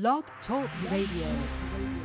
Blog Talk Radio.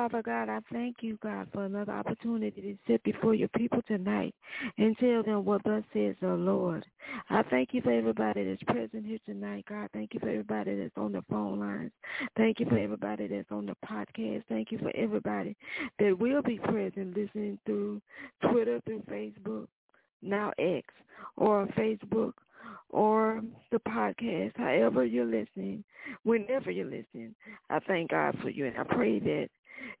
Father God, I thank you, God, for another opportunity to sit before your people tonight and tell them what thus says the Lord. I thank you for everybody that's present here tonight, God. Thank you for everybody that's on the phone lines. Thank you for everybody that's on the podcast. Thank you for everybody that will be present listening through Twitter, through Facebook, now X, or Facebook, or the podcast, however you're listening, whenever you're listening. I thank God for you, and I pray that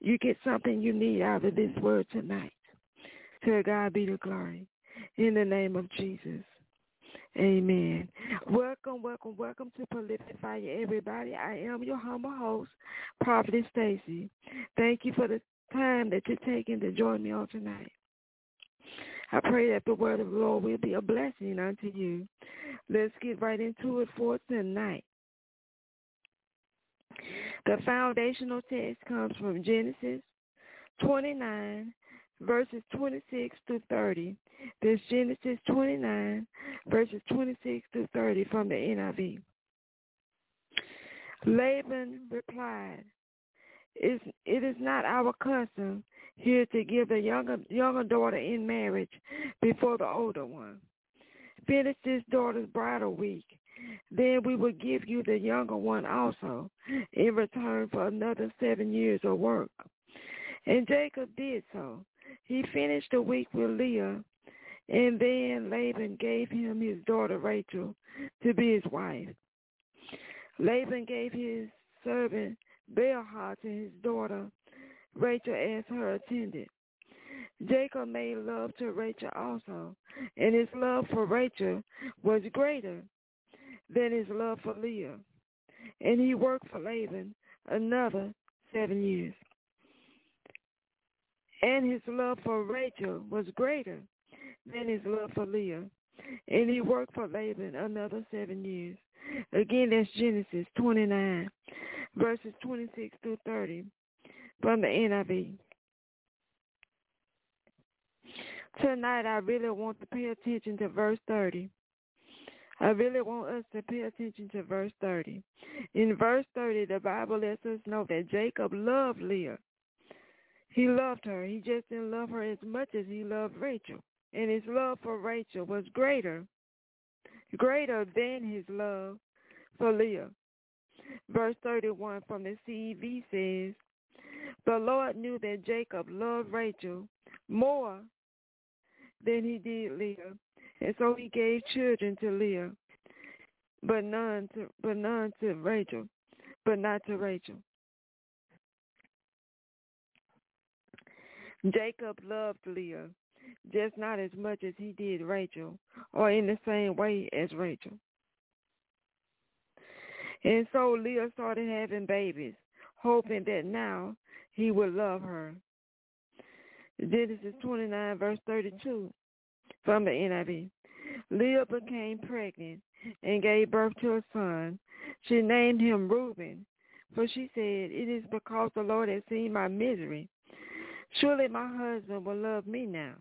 you get something you need out of this word tonight. To God be the glory. In the name of Jesus. Amen. Welcome, welcome, welcome to Prolific Fire, everybody. I am your humble host, Prophetess Stacy. Thank you for the time that you're taking to join me on tonight. I pray that the word of the Lord will be a blessing unto you. Let's get right into it for tonight. The foundational text comes from Genesis 29, verses 26 to 30. This Genesis 29, verses 26 to 30 from the NIV. Laban replied, it is not our custom here to give the younger, younger daughter in marriage before the older one. Finish this daughter's bridal week. Then we will give you the younger one also in return for another seven years of work. And Jacob did so. He finished the week with Leah, and then Laban gave him his daughter Rachel to be his wife. Laban gave his servant Bilhah to his daughter Rachel as her attendant. Jacob made love to Rachel also, and his love for Rachel was greater than his love for Leah. And he worked for Laban another seven years. And his love for Rachel was greater than his love for Leah. And he worked for Laban another seven years. Again, that's Genesis 29, verses 26 through 30 from the NIV. Tonight, I really want to pay attention to verse 30. I really want us to pay attention to verse 30. In verse 30, the Bible lets us know that Jacob loved Leah. He loved her. He just didn't love her as much as he loved Rachel. And his love for Rachel was greater, greater than his love for Leah. Verse 31 from the CEV says, The Lord knew that Jacob loved Rachel more than he did Leah, and so he gave children to Leah, but none to but none to Rachel, but not to Rachel. Jacob loved Leah, just not as much as he did Rachel, or in the same way as Rachel. And so Leah started having babies, hoping that now he would love her. Genesis 29, verse 32 from the NIV. Leah became pregnant and gave birth to a son. She named him Reuben, for she said, It is because the Lord has seen my misery. Surely my husband will love me now.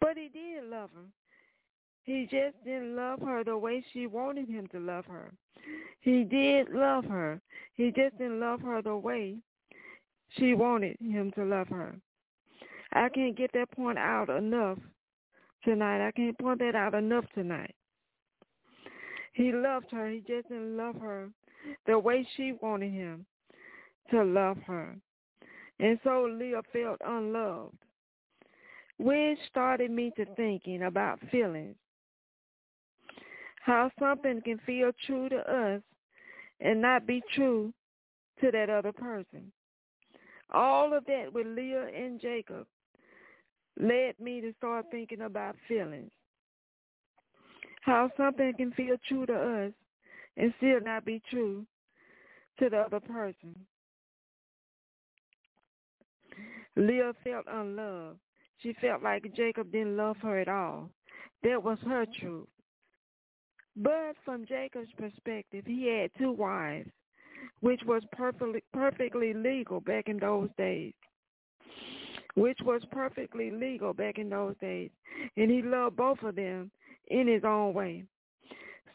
But he did love her. He just didn't love her the way she wanted him to love her. He did love her. He just didn't love her the way she wanted him to love her. I can't get that point out enough tonight. I can't point that out enough tonight. He loved her. He just didn't love her the way she wanted him to love her. And so Leah felt unloved, which started me to thinking about feelings. How something can feel true to us and not be true to that other person. All of that with Leah and Jacob led me to start thinking about feelings. How something can feel true to us and still not be true to the other person. Leah felt unloved. She felt like Jacob didn't love her at all. That was her truth. But from Jacob's perspective, he had two wives, which was perfectly, perfectly legal back in those days which was perfectly legal back in those days. And he loved both of them in his own way.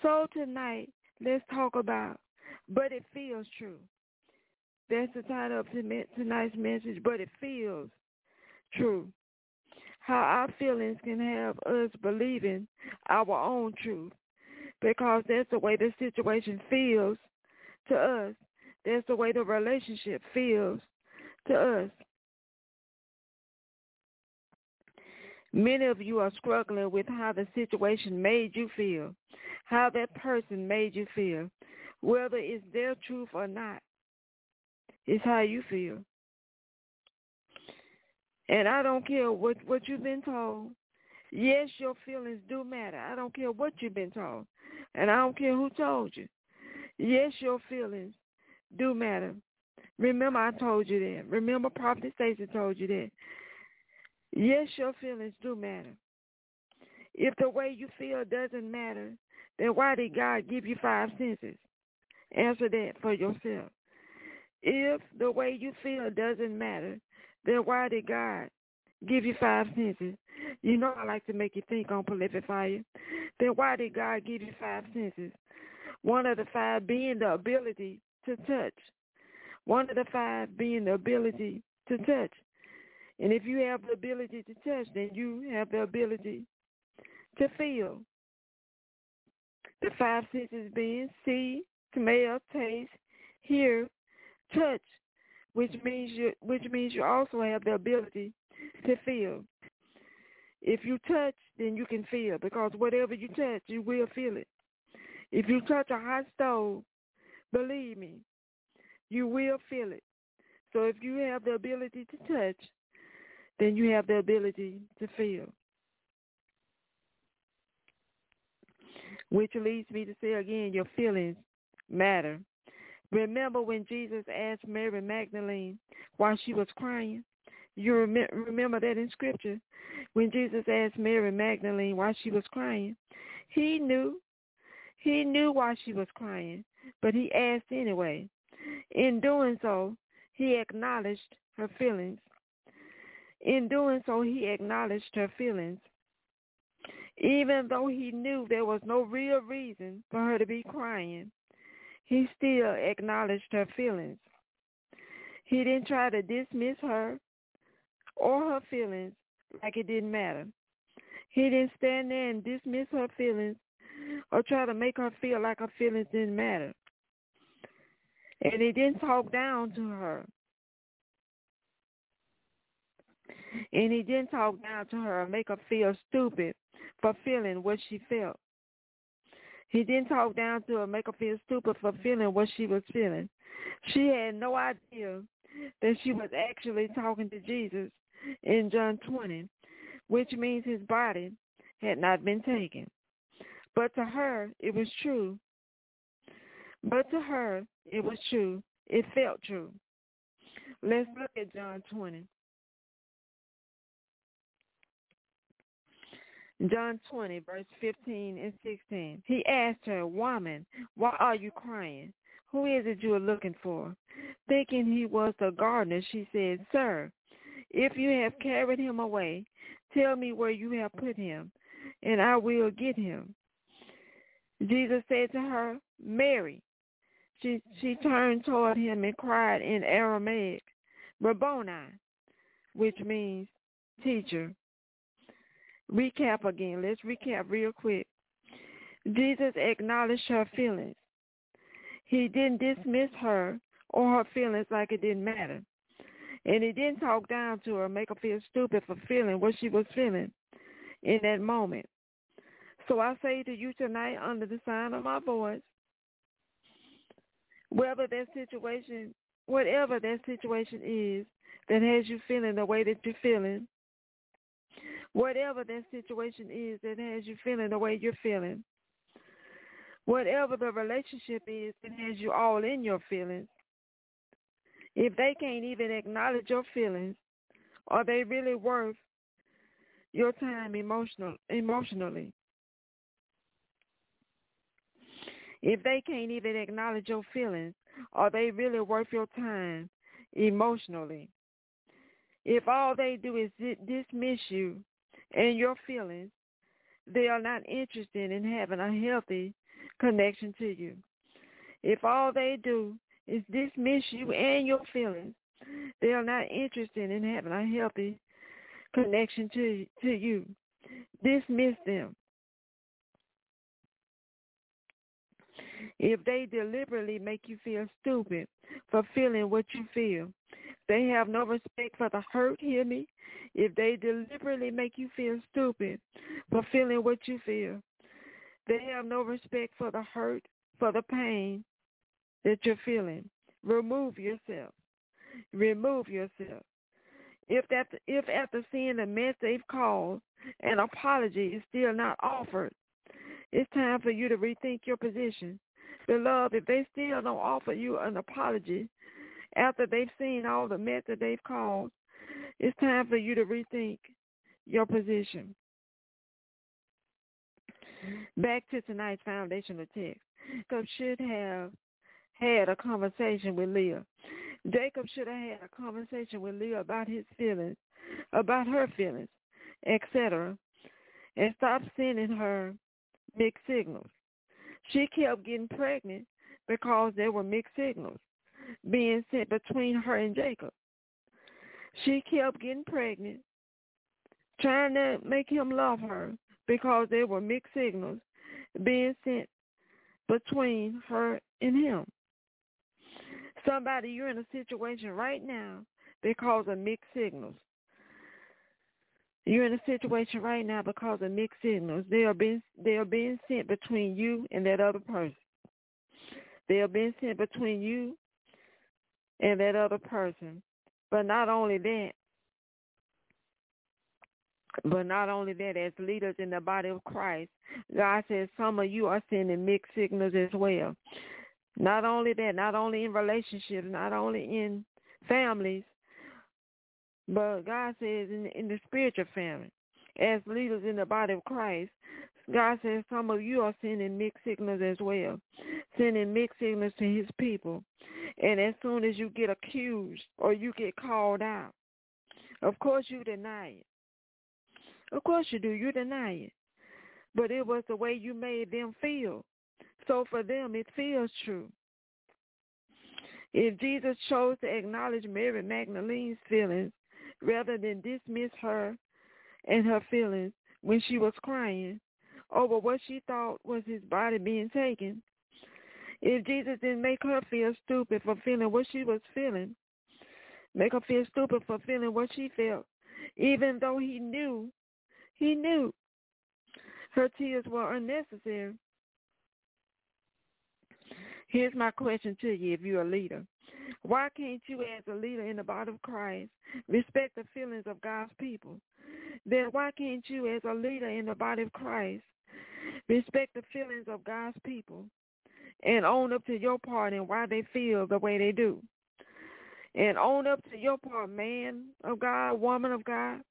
So tonight, let's talk about, but it feels true. That's the title of tonight's message, but it feels true. How our feelings can have us believing our own truth because that's the way the situation feels to us. That's the way the relationship feels to us. Many of you are struggling with how the situation made you feel, how that person made you feel, whether it's their truth or not. It's how you feel. And I don't care what, what you've been told. Yes, your feelings do matter. I don't care what you've been told. And I don't care who told you. Yes, your feelings do matter. Remember I told you that. Remember Prophet Stacy told you that. Yes, your feelings do matter. If the way you feel doesn't matter, then why did God give you five senses? Answer that for yourself. If the way you feel doesn't matter, then why did God give you five senses? You know I like to make you think on prolific fire. Then why did God give you five senses? One of the five being the ability to touch. One of the five being the ability to touch. And if you have the ability to touch, then you have the ability to feel. The five senses being see, smell, taste, hear, touch, which means you which means you also have the ability to feel. If you touch, then you can feel because whatever you touch, you will feel it. If you touch a hot stove, believe me, you will feel it. So if you have the ability to touch, then you have the ability to feel. Which leads me to say again, your feelings matter. Remember when Jesus asked Mary Magdalene why she was crying? You rem- remember that in Scripture? When Jesus asked Mary Magdalene why she was crying, he knew. He knew why she was crying, but he asked anyway. In doing so, he acknowledged her feelings. In doing so, he acknowledged her feelings. Even though he knew there was no real reason for her to be crying, he still acknowledged her feelings. He didn't try to dismiss her or her feelings like it didn't matter. He didn't stand there and dismiss her feelings or try to make her feel like her feelings didn't matter. And he didn't talk down to her. And he didn't talk down to her and make her feel stupid for feeling what she felt. He didn't talk down to her, make her feel stupid for feeling what she was feeling. She had no idea that she was actually talking to Jesus in John 20, which means his body had not been taken. But to her, it was true. But to her, it was true. It felt true. Let's look at John 20. John 20, verse 15 and 16. He asked her, Woman, why are you crying? Who is it you are looking for? Thinking he was the gardener, she said, Sir, if you have carried him away, tell me where you have put him, and I will get him. Jesus said to her, Mary. She, she turned toward him and cried in Aramaic, Rabboni, which means teacher recap again. Let's recap real quick. Jesus acknowledged her feelings. He didn't dismiss her or her feelings like it didn't matter. And he didn't talk down to her, make her feel stupid for feeling what she was feeling in that moment. So I say to you tonight, under the sign of my voice, whether that situation, whatever that situation is that has you feeling the way that you're feeling, Whatever that situation is that has you feeling the way you're feeling. Whatever the relationship is that has you all in your feelings. If they can't even acknowledge your feelings, are they really worth your time emotional emotionally? If they can't even acknowledge your feelings, are they really worth your time emotionally? If all they do is dismiss you and your feelings, they are not interested in having a healthy connection to you. If all they do is dismiss you and your feelings. They are not interested in having a healthy connection to to you. Dismiss them. If they deliberately make you feel stupid for feeling what you feel, they have no respect for the hurt, hear me? If they deliberately make you feel stupid for feeling what you feel, they have no respect for the hurt, for the pain that you're feeling. Remove yourself. Remove yourself. If that if after seeing the mess they've caused, an apology is still not offered, it's time for you to rethink your position. Beloved, if they still don't offer you an apology after they've seen all the mess that they've caused, it's time for you to rethink your position. Back to tonight's foundational text. Jacob should have had a conversation with Leah. Jacob should have had a conversation with Leah about his feelings, about her feelings, etc., and stop sending her mixed signals. She kept getting pregnant because there were mixed signals being sent between her and Jacob. She kept getting pregnant, trying to make him love her because there were mixed signals being sent between her and him. Somebody, you're in a situation right now because of mixed signals. You're in a situation right now because of mixed signals. They are being they are being sent between you and that other person. They are being sent between you and that other person. But not only that, but not only that, as leaders in the body of Christ, God says some of you are sending mixed signals as well. Not only that, not only in relationships, not only in families, but God says in, in the spiritual family, as leaders in the body of Christ, God says some of you are sending mixed signals as well, sending mixed signals to his people. And as soon as you get accused or you get called out, of course you deny it. Of course you do. You deny it. But it was the way you made them feel. So for them, it feels true. If Jesus chose to acknowledge Mary Magdalene's feelings rather than dismiss her and her feelings when she was crying over what she thought was his body being taken, if Jesus didn't make her feel stupid for feeling what she was feeling, make her feel stupid for feeling what she felt, even though he knew, he knew her tears were unnecessary. Here's my question to you if you're a leader. Why can't you as a leader in the body of Christ respect the feelings of God's people? Then why can't you as a leader in the body of Christ respect the feelings of God's people and own up to your part in why they feel the way they do? And own up to your part, man of God, woman of God.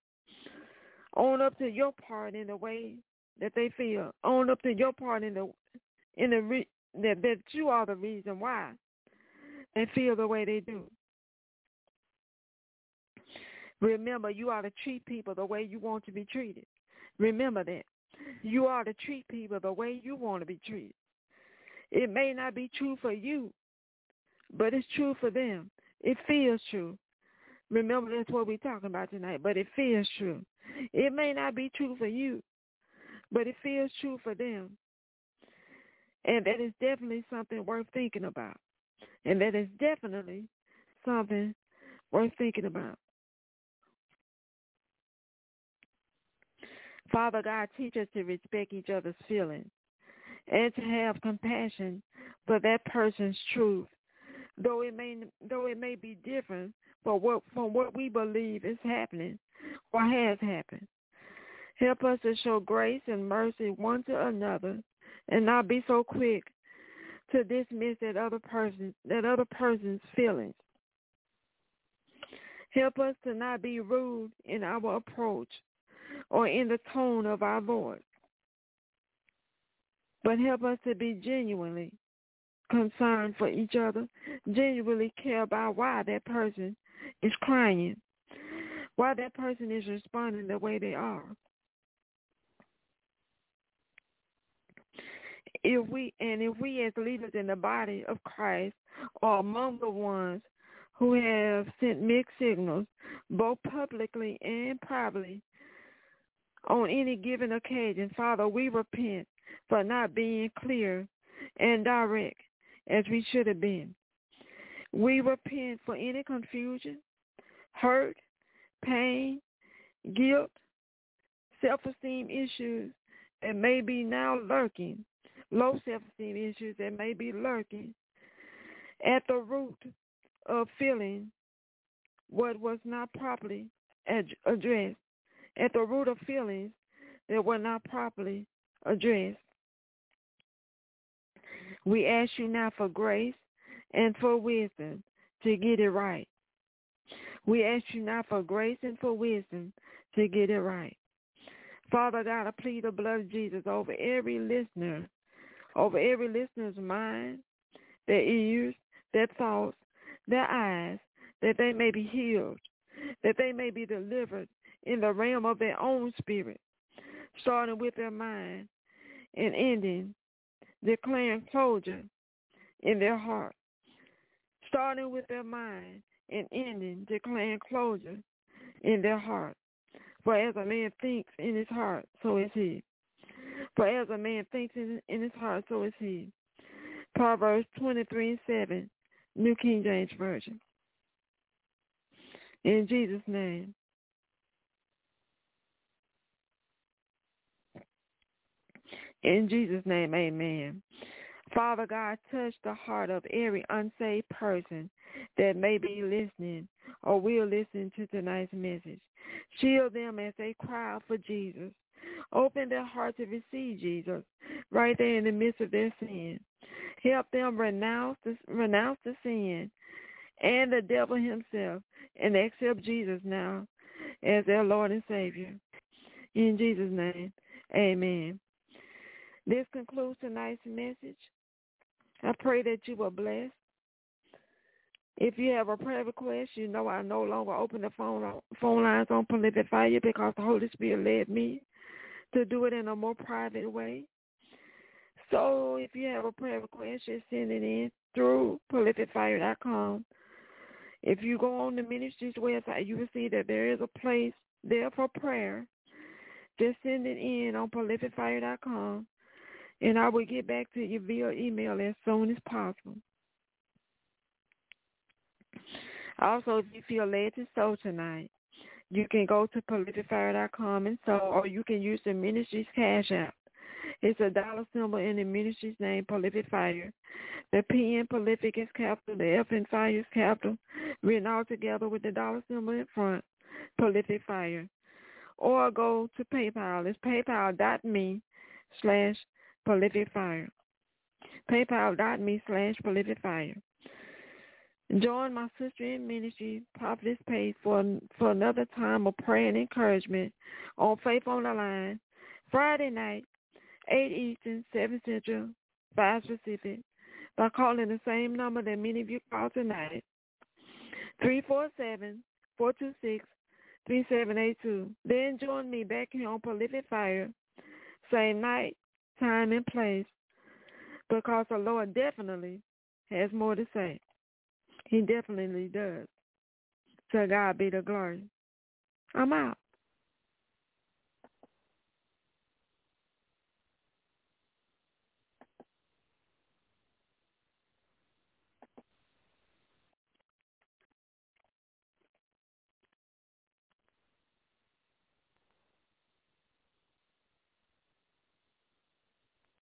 Own up to your part in the way that they feel. Own up to your part in the in the re, that, that you are the reason why they feel the way they do. Remember, you are to treat people the way you want to be treated. Remember that. You are to treat people the way you want to be treated. It may not be true for you, but it's true for them. It feels true. Remember, that's what we're talking about tonight, but it feels true. It may not be true for you, but it feels true for them. And that is definitely something worth thinking about. And that is definitely something worth thinking about. Father God, teach us to respect each other's feelings and to have compassion for that person's truth, though it may though it may be different from what from what we believe is happening or has happened. Help us to show grace and mercy one to another and not be so quick to dismiss that other person that other person's feelings. Help us to not be rude in our approach or in the tone of our voice, but help us to be genuinely concerned for each other, genuinely care about why that person is crying, why that person is responding the way they are. If we and if we as leaders in the body of Christ are among the ones who have sent mixed signals, both publicly and privately, on any given occasion, Father, we repent for not being clear and direct as we should have been. We repent for any confusion, hurt, pain, guilt, self-esteem issues that may be now lurking, low self-esteem issues that may be lurking at the root of feeling what was not properly ad- addressed, at the root of feelings that were not properly addressed. We ask you now for grace and for wisdom to get it right. We ask you now for grace and for wisdom to get it right. Father God, I plead the blood of Jesus over every listener, over every listener's mind, their ears, their thoughts, their eyes, that they may be healed, that they may be delivered in the realm of their own spirit, starting with their mind and ending, declaring closure in their heart, starting with their mind and ending, declaring closure in their heart. For as a man thinks in his heart, so is he. For as a man thinks in, in his heart, so is he. Proverbs 23 and 7, New King James Version. In Jesus' name. In Jesus' name, amen. Father God, touch the heart of every unsaved person that may be listening or will listen to tonight's message. Shield them as they cry out for Jesus. Open their heart to receive Jesus right there in the midst of their sin. Help them renounce the, renounce the sin and the devil himself and accept Jesus now as their Lord and Savior. In Jesus' name, amen. This concludes tonight's message. I pray that you were blessed. If you have a prayer request, you know I no longer open the phone phone lines on Prolific Fire because the Holy Spirit led me to do it in a more private way. So if you have a prayer request, just send it in through prolificfire.com. If you go on the ministry's website, you will see that there is a place there for prayer. Just send it in on prolificfire.com and I will get back to you via email as soon as possible. Also, if you feel led to sow tonight, you can go to prolificfire.com and sow, or you can use the ministry's cash app. It's a dollar symbol in the ministry's name, Prolific Fire. The P in Prolific is capital, the F in Fire is capital, written all together with the dollar symbol in front, Prolific Fire. Or go to PayPal. It's paypal.me slash prolific fire. PayPal.me slash prolific fire. Join my sister in ministry, Prophetess Page, for, for another time of prayer and encouragement on Faith on the Line, Friday night, 8 Eastern, 7 Central, 5 Pacific, by calling the same number that many of you called tonight, 347-426-3782. Then join me back here on Prolific Fire, same night, time, and place. Because the Lord definitely has more to say. He definitely does. To God be the glory. I'm out.